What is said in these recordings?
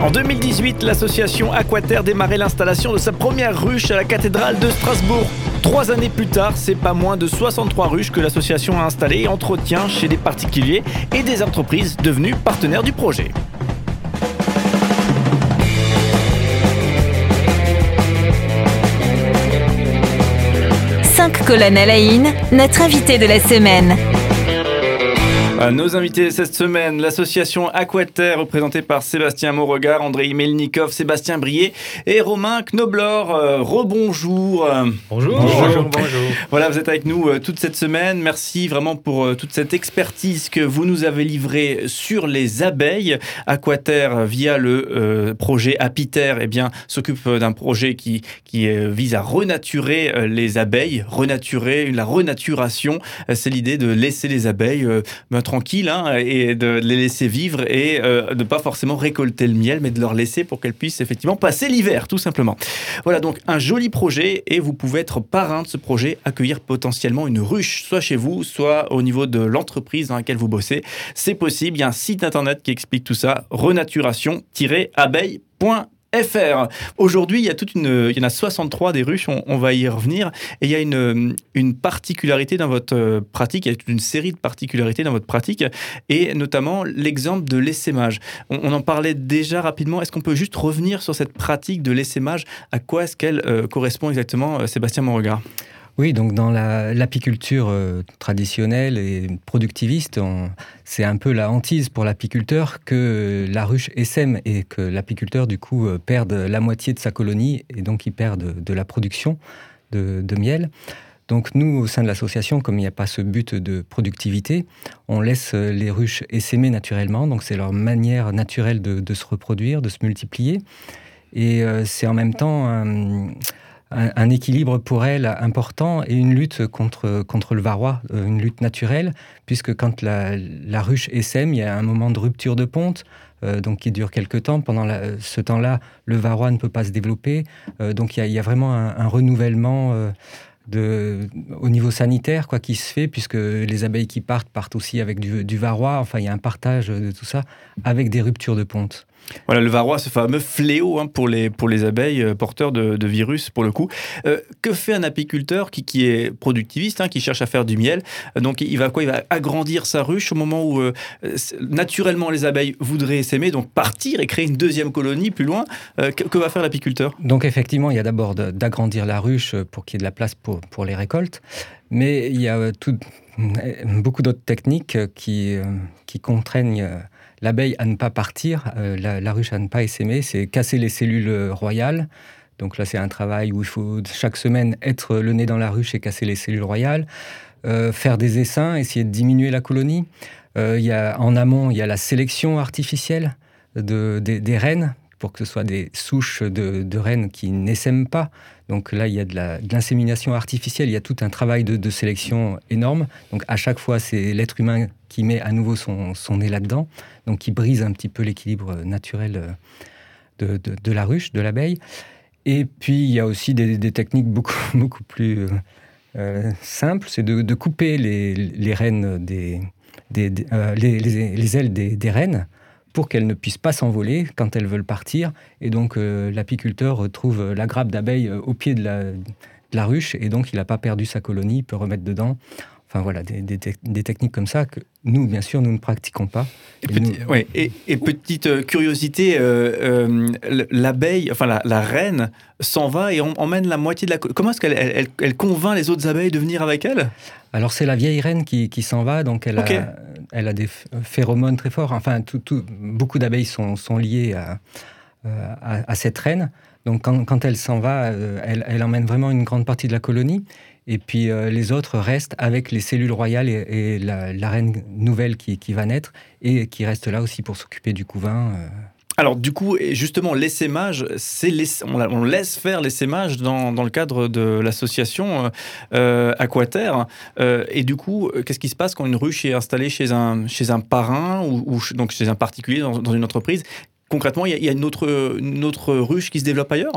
En 2018, l'association Aquater démarrait l'installation de sa première ruche à la cathédrale de Strasbourg. Trois années plus tard, c'est pas moins de 63 ruches que l'association a installées et entretient chez des particuliers et des entreprises devenues partenaires du projet. La une, notre invité de la semaine. Euh, nos invités cette semaine, l'association Aquater, représentée par Sébastien Mauregard, André Melnikov, Sébastien Brier et Romain Knoblor. Euh, rebonjour. Bonjour. Bonjour. Bonjour. Voilà, vous êtes avec nous euh, toute cette semaine. Merci vraiment pour toute cette expertise que vous nous avez livrée sur les abeilles. Aquater, via le projet Apiter, eh bien, s'occupe d'un projet qui, qui vise à renaturer les abeilles, renaturer la renaturation. C'est l'idée de laisser les abeilles tranquille hein, et de les laisser vivre et euh, de pas forcément récolter le miel, mais de leur laisser pour qu'elles puissent effectivement passer l'hiver, tout simplement. Voilà donc un joli projet et vous pouvez être parrain de ce projet, accueillir potentiellement une ruche, soit chez vous, soit au niveau de l'entreprise dans laquelle vous bossez. C'est possible, il y a un site internet qui explique tout ça, renaturation-abeille.fr. FR. Aujourd'hui, il y a toute une, il y en a 63 des ruches, on, va y revenir. Et il y a une, une particularité dans votre euh, pratique, il y a une série de particularités dans votre pratique, et notamment l'exemple de l'essaimage. On, en parlait déjà rapidement. Est-ce qu'on peut juste revenir sur cette pratique de l'essaimage? À quoi est-ce qu'elle euh, correspond exactement, euh, Sébastien Monregard? Oui, donc dans l'apiculture euh, traditionnelle et productiviste, c'est un peu la hantise pour l'apiculteur que la ruche essaime et que l'apiculteur, du coup, euh, perde la moitié de sa colonie et donc il perd de, la production de, miel. Donc nous, au sein de l'association, comme il n'y a pas ce but de productivité, on laisse les ruches essaimer naturellement. Donc c'est leur manière naturelle de, se reproduire, de se multiplier. Et euh, c'est en même temps un, équilibre pour elle important et une lutte contre, contre le varroa, euh, une lutte naturelle, puisque quand la, ruche essaime, il y a un moment de rupture de ponte, euh, donc qui dure quelques temps. Pendant ce temps-là, le varroa ne peut pas se développer. Euh, donc il y, a, vraiment un, renouvellement de, au niveau sanitaire quoi, qui se fait, puisque les abeilles qui partent partent aussi avec du, du varroa. Enfin, il y a un partage de tout ça avec des ruptures de ponte. Voilà, le varroa, ce fameux fléau hein, pour, les, pour les abeilles euh, porteurs de, virus, pour le coup. Euh, que fait un apiculteur qui, qui est productiviste, hein, qui cherche à faire du miel? Euh, Donc, il va quoi? Il va agrandir sa ruche au moment où, naturellement, les abeilles voudraient s'aimer, donc partir et créer une deuxième colonie plus loin. Que, va faire l'apiculteur? Donc, effectivement, il y a d'abord d'agrandir la ruche pour qu'il y ait de la place pour, pour les récoltes. Mais il y a beaucoup d'autres techniques qui, qui contraignent l'abeille à ne pas partir, euh, la, ruche à ne pas essaimer, c'est casser les cellules royales. Donc là, c'est un travail où il faut chaque semaine être le nez dans la ruche et casser les cellules royales, euh, faire des essaims, essayer de diminuer la colonie. Euh, y a, en amont, il y a la sélection artificielle de, des reines pour que ce soit des souches de, rennes qui n'essaiment pas. Donc là, il y a de l'insémination artificielle, il y a tout un travail de, sélection énorme. Donc à chaque fois, c'est l'être humain qui met à nouveau son, nez là-dedans, donc qui brise un petit peu l'équilibre naturel de, de, la ruche, de l'abeille. Et puis, il y a aussi des, techniques beaucoup, beaucoup plus euh, simples, c'est de, couper les, les euh, ailes des rennes pour qu'elles ne puissent pas s'envoler quand elles veulent partir. Et donc euh, l'apiculteur trouve la grappe d'abeilles euh, au pied de la, ruche et donc il n'a pas perdu sa colonie, il peut remettre dedans. Enfin voilà, des, techniques comme ça que nous, bien sûr, nous ne pratiquons pas. Et, petite euh, curiosité, l'abeille, enfin la, reine s'en va et emmène la moitié de la... Comment est-ce qu'elle elle, convainc les autres abeilles de venir avec elle? Alors c'est la vieille reine qui, s'en va, donc elle a elle a des phéromones très forts. Enfin, beaucoup d'abeilles sont, liées euh, à, cette reine. Donc, quand, elle s'en va, euh, elle, emmène vraiment une grande partie de la colonie. Et puis, euh, les autres restent avec les cellules royales et, la, reine nouvelle qui, va naître et qui reste là aussi pour s'occuper du couvain. Alors du coup, justement, l'essaimage, c'est on, laisse faire l'essaimage dans, dans le cadre de l'association euh, euh Aquater. Euh, et du coup, qu'est-ce qui se passe quand une ruche est installée chez un, chez un parrain ou, donc chez un particulier dans, une entreprise? Concrètement, il y, a, une, autre, une autre ruche qui se développe ailleurs?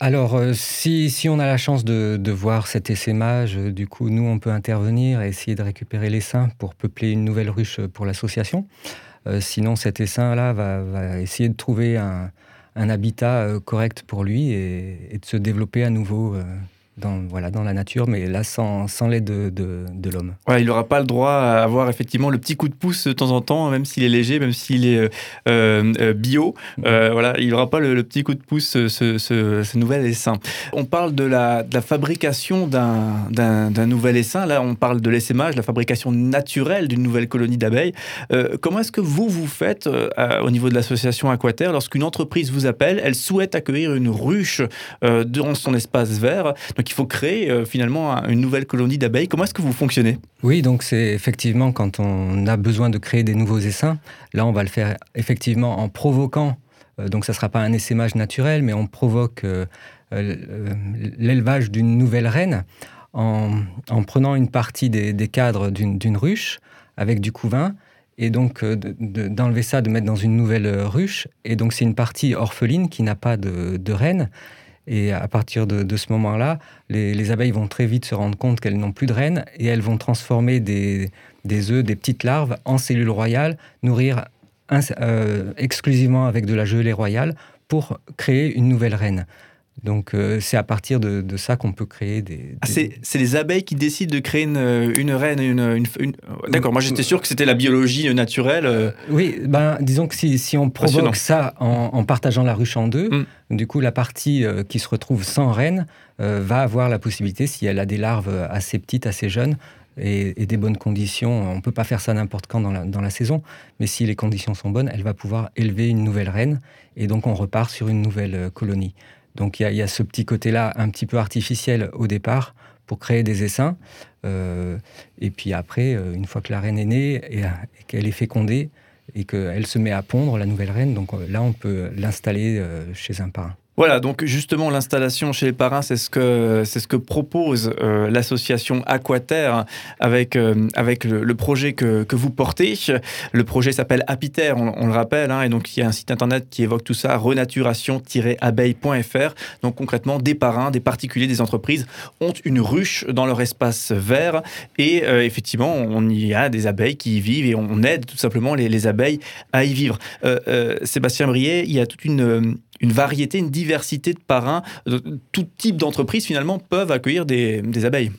Alors, euh, si, si, on a la chance de, de voir cet essaimage, du coup, nous, on peut intervenir et essayer de récupérer les seins pour peupler une nouvelle ruche pour l'association. Sinon, cet essaim-là va, essayer de trouver un, habitat correct pour lui et, et, de se développer à nouveau dans, voilà, dans la nature, mais là sans, sans l'aide de, de, l'homme. il n'aura pas le droit à avoir effectivement le petit coup de pouce de temps en temps, même s'il est léger, même s'il est euh, euh, bio. Euh, voilà, il n'aura pas le, petit coup de pouce, ce, ce, ce, nouvel essaim. On parle de la, de la fabrication d'un nouvel essaim. Là, on parle de l'essaimage, la fabrication naturelle d'une nouvelle colonie d'abeilles. comment est-ce que vous, vous faites au niveau de l'association Aquaterre lorsqu'une entreprise vous appelle, elle souhaite accueillir une ruche dans son espace vert? Donc il faut créer euh, finalement une nouvelle colonie d'abeilles. Comment est-ce que vous fonctionnez? Oui, donc c'est effectivement quand on a besoin de créer des nouveaux essaims, là on va le faire effectivement en provoquant, euh, donc ça ne sera pas un essaimage naturel, mais on provoque euh, l'élevage d'une nouvelle reine en, prenant une partie des, cadres d'une ruche avec du couvain et donc d'enlever ça, de mettre dans une nouvelle ruche. Et donc c'est une partie orpheline qui n'a pas de reine. Et à partir de, ce moment-là, les, abeilles vont très vite se rendre compte qu'elles n'ont plus de reines et elles vont transformer des, œufs, des petites larves en cellules royales, nourrir euh, exclusivement avec de la gelée royale pour créer une nouvelle reine. Donc euh, c'est à partir de, ça qu'on peut créer des... Ah, c'est les abeilles qui décident de créer une, reine une, D'accord, moi j'étais sûr que c'était la biologie naturelle. Euh. Oui, ben, disons que si, si on provoque ça en, partageant la ruche en deux, mm. du coup la partie euh, qui se retrouve sans reine va avoir la possibilité, si elle a des larves assez petites, assez jeunes, et, des bonnes conditions, on ne peut pas faire ça n'importe quand dans la, dans la saison, mais si les conditions sont bonnes, elle va pouvoir élever une nouvelle reine, et donc on repart sur une nouvelle colonie. Donc il y, a ce petit côté-là un petit peu artificiel au départ pour créer des essaims. Euh, et puis après, euh, une fois que la reine est née et, qu'elle est fécondée et qu'elle se met à pondre, la nouvelle reine, donc euh, là on peut l'installer chez un parrain. Voilà, donc justement l'installation chez les parrains, c'est ce que c'est ce que propose euh, l'association Aquaterre avec euh, avec le, projet que, que, vous portez. Le projet s'appelle Apiter, on, le rappelle, hein, et donc il y a un site internet qui évoque tout ça, renaturation-abeille.fr. Donc concrètement, des parrains, des particuliers, des entreprises ont une ruche dans leur espace vert et euh, effectivement, on y a des abeilles qui y vivent et on aide tout simplement les, les abeilles à y vivre. Sébastien Brier, il y a toute une une variété, une diversité de parrains. Tout type d'entreprises, finalement, peuvent accueillir des, abeilles.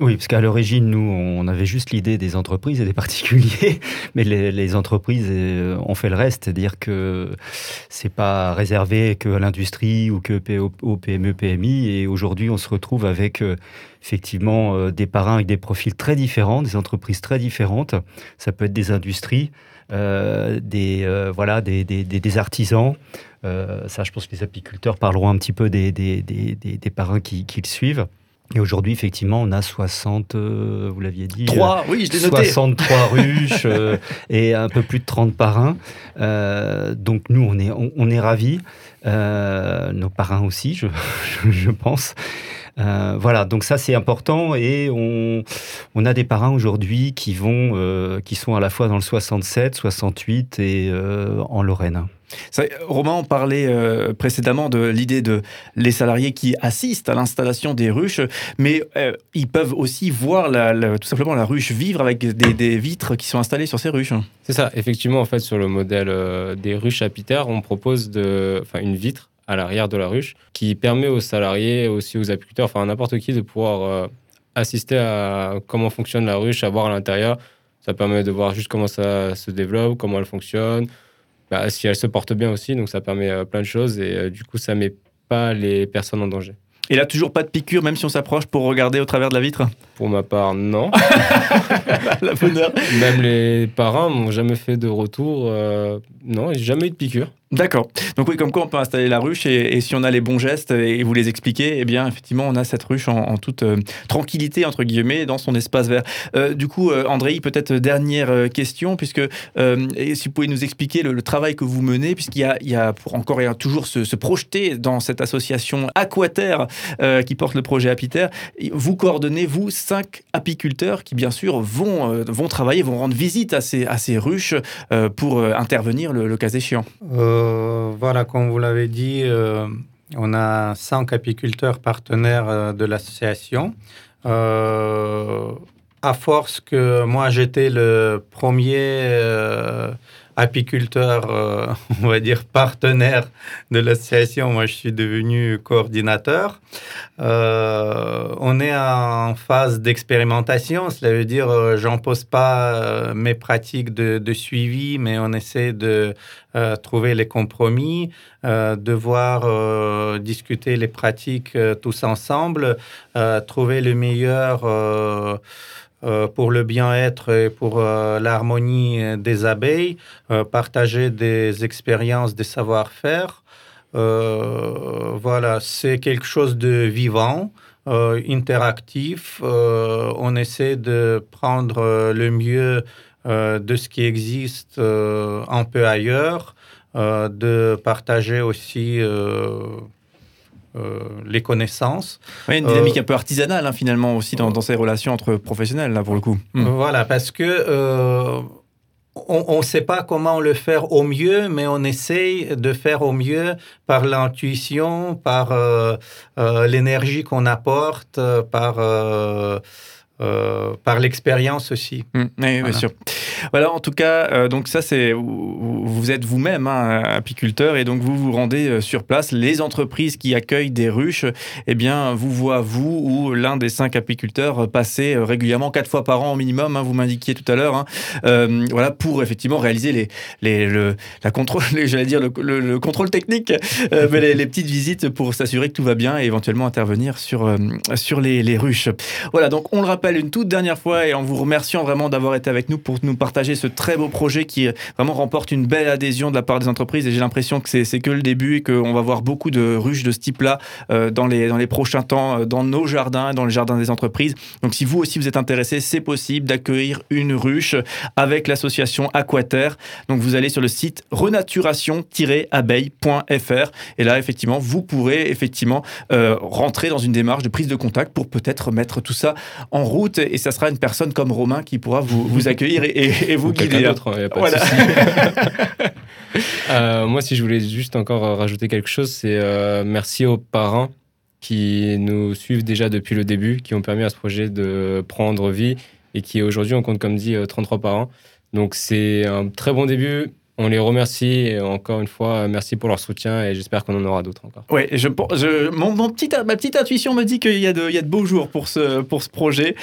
Oui, parce qu'à l'origine, nous, on avait juste l'idée des entreprises et des particuliers, mais les, entreprises euh, ont fait le reste, c'est-à-dire que c'est pas réservé que à l'industrie ou que au PME, PMI, et aujourd'hui, on se retrouve avec euh, effectivement euh, des parrains avec des profils très différents, des entreprises très différentes. Ça peut être des industries, des voilà, des, des artisans, euh, ça, je pense que les apiculteurs parleront un petit peu des, des, des, des parrains qui, qui, le suivent. Et aujourd'hui, effectivement, on a 60, euh, vous l'aviez dit, 3, euh, oui, je 63 ruches et un peu plus de 30 parrains. donc nous, on est, on, est ravis. nos parrains aussi, je, je pense. Voilà, donc ça c'est important et on, on, a des parrains aujourd'hui qui vont, qui sont à la fois dans le 67, 68 et en Lorraine. Romain, on parlait euh, précédemment de l'idée de les salariés qui assistent à l'installation des ruches, mais euh, ils peuvent aussi voir tout simplement la ruche vivre avec des, vitres qui sont installées sur ces ruches. C'est ça, effectivement, en fait, sur le modèle euh, des ruches apitaires, on propose de, une vitre à l'arrière de la ruche qui permet aux salariés, aussi aux apiculteurs, enfin à n'importe qui de pouvoir assister à comment fonctionne la ruche, à voir à l'intérieur. Ça permet de voir juste comment ça se développe, comment elle fonctionne, bah, si elle se porte bien aussi, donc ça permet euh, plein de choses et euh, du coup ça met pas les personnes en danger. Et là, toujours pas de piqûre, même si on s'approche pour regarder au travers de la vitre? Pour ma part, non. la bonheur. Même les parrains m'ont jamais fait de retour. Euh, non, j'ai jamais eu de piqûre. D'accord. Donc oui, comme quoi on peut installer la ruche et, si on a les bons gestes et vous les expliquez, eh bien effectivement on a cette ruche en, toute euh, tranquillité entre guillemets dans son espace vert. Euh, du coup, euh, André, peut-être dernière question puisque si vous pouvez nous expliquer le, travail que vous menez puisqu'il y a, pour encore et toujours se, projeter dans cette association Aquaterre qui porte le projet Apiter. Vous coordonnez vous cinq apiculteurs qui bien sûr vont vont travailler, vont rendre visite à ces à ces ruches pour intervenir le cas échéant. Euh, voilà, comme vous l'avez dit, euh, on a cinq apiculteurs partenaires euh, de l'association. à force que moi j'étais le premier apiculteur, euh, on va dire partenaire de l'association. Moi, je suis devenu coordinateur. Euh, on est en phase d'expérimentation. Cela veut dire, euh, j'en pose pas mes pratiques de, suivi, mais on essaie de trouver les compromis, de voir, discuter les pratiques tous ensemble, trouver le meilleur euh, pour le bien-être et pour euh, l'harmonie des abeilles, euh, partager des expériences, des savoir-faire. voilà, c'est quelque chose de vivant, interactif. on essaie de prendre le mieux de ce qui existe un peu ailleurs, de partager aussi euh, les connaissances. Oui, une dynamique euh, un peu artisanale hein, finalement aussi dans, ces relations entre professionnels là pour le coup. Hmm. Voilà, parce que euh, on ne sait pas comment le faire au mieux, mais on essaye de faire au mieux par l'intuition, par l'énergie qu'on apporte, par euh, par l'expérience aussi. Mmh, oui, bien sûr. Voilà, en tout cas, euh, donc ça, c'est vous, êtes vous-même hein, apiculteur et donc vous vous rendez euh, sur place. Les entreprises qui accueillent des ruches, eh bien, vous voient vous ou l'un des cinq apiculteurs passer régulièrement quatre fois par an au minimum. Hein, vous m'indiquiez tout à l'heure. Hein, voilà, pour effectivement réaliser les, les le, la contrôle, j'allais dire le, contrôle technique, mais les, petites visites pour s'assurer que tout va bien et éventuellement intervenir sur sur les, les ruches. Voilà, donc on le rappelle une toute dernière fois et en vous remerciant vraiment d'avoir été avec nous pour nous partager ce très beau projet qui vraiment remporte une belle adhésion de la part des entreprises. Et j'ai l'impression que c'est que le début et qu'on va voir beaucoup de ruches de ce type-là euh, dans, les, dans les prochains temps, euh, dans nos jardins, dans les jardins des entreprises. Donc si vous aussi vous êtes intéressé, c'est possible d'accueillir une ruche avec l'association Aquaterre. Donc vous allez sur le site renaturation-abeille.fr et là effectivement vous pourrez effectivement euh, rentrer dans une démarche de prise de contact pour peut-être mettre tout ça en route et ça sera une personne comme Romain qui pourra vous, vous accueillir vous guider. Hein. Euh, moi, si je voulais juste encore euh, rajouter quelque chose, c'est euh, merci aux parents qui nous suivent déjà depuis le début, qui ont permis à ce projet de prendre vie et qui aujourd'hui, on compte comme dit 33 parents. Donc c'est un très bon début on les remercie encore une fois, merci pour leur soutien et j'espère qu'on en aura d'autres encore. Oui, je, je, mon, petit, ma petite intuition me dit qu'il y, a de, il y a de beaux jours pour ce, pour ce projet.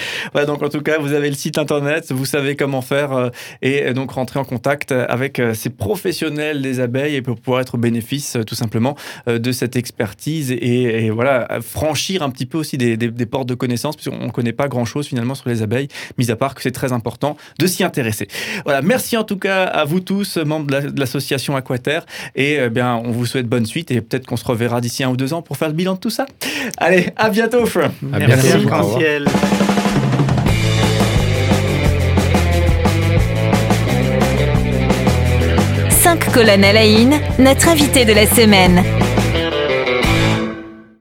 donc en tout cas, vous avez le site internet, vous savez comment faire euh, et donc rentrer en contact avec euh, ces professionnels des abeilles et pour pouvoir être au bénéfice euh, tout simplement de cette expertise et, voilà, franchir un petit peu aussi des, des, portes de connaissances puisqu'on ne connaît pas grand-chose finalement sur les abeilles, mis à part que c'est très important de s'y intéresser. Voilà, merci en tout cas à vous tous, membres de l'association Aquaterre. Et eh bien, on vous souhaite bonne suite et peut-être qu'on se reverra d'ici un ou deux ans pour faire le bilan de tout ça. Allez, à bientôt. À Merci, ciel 5 colonnes à la notre invité de la semaine.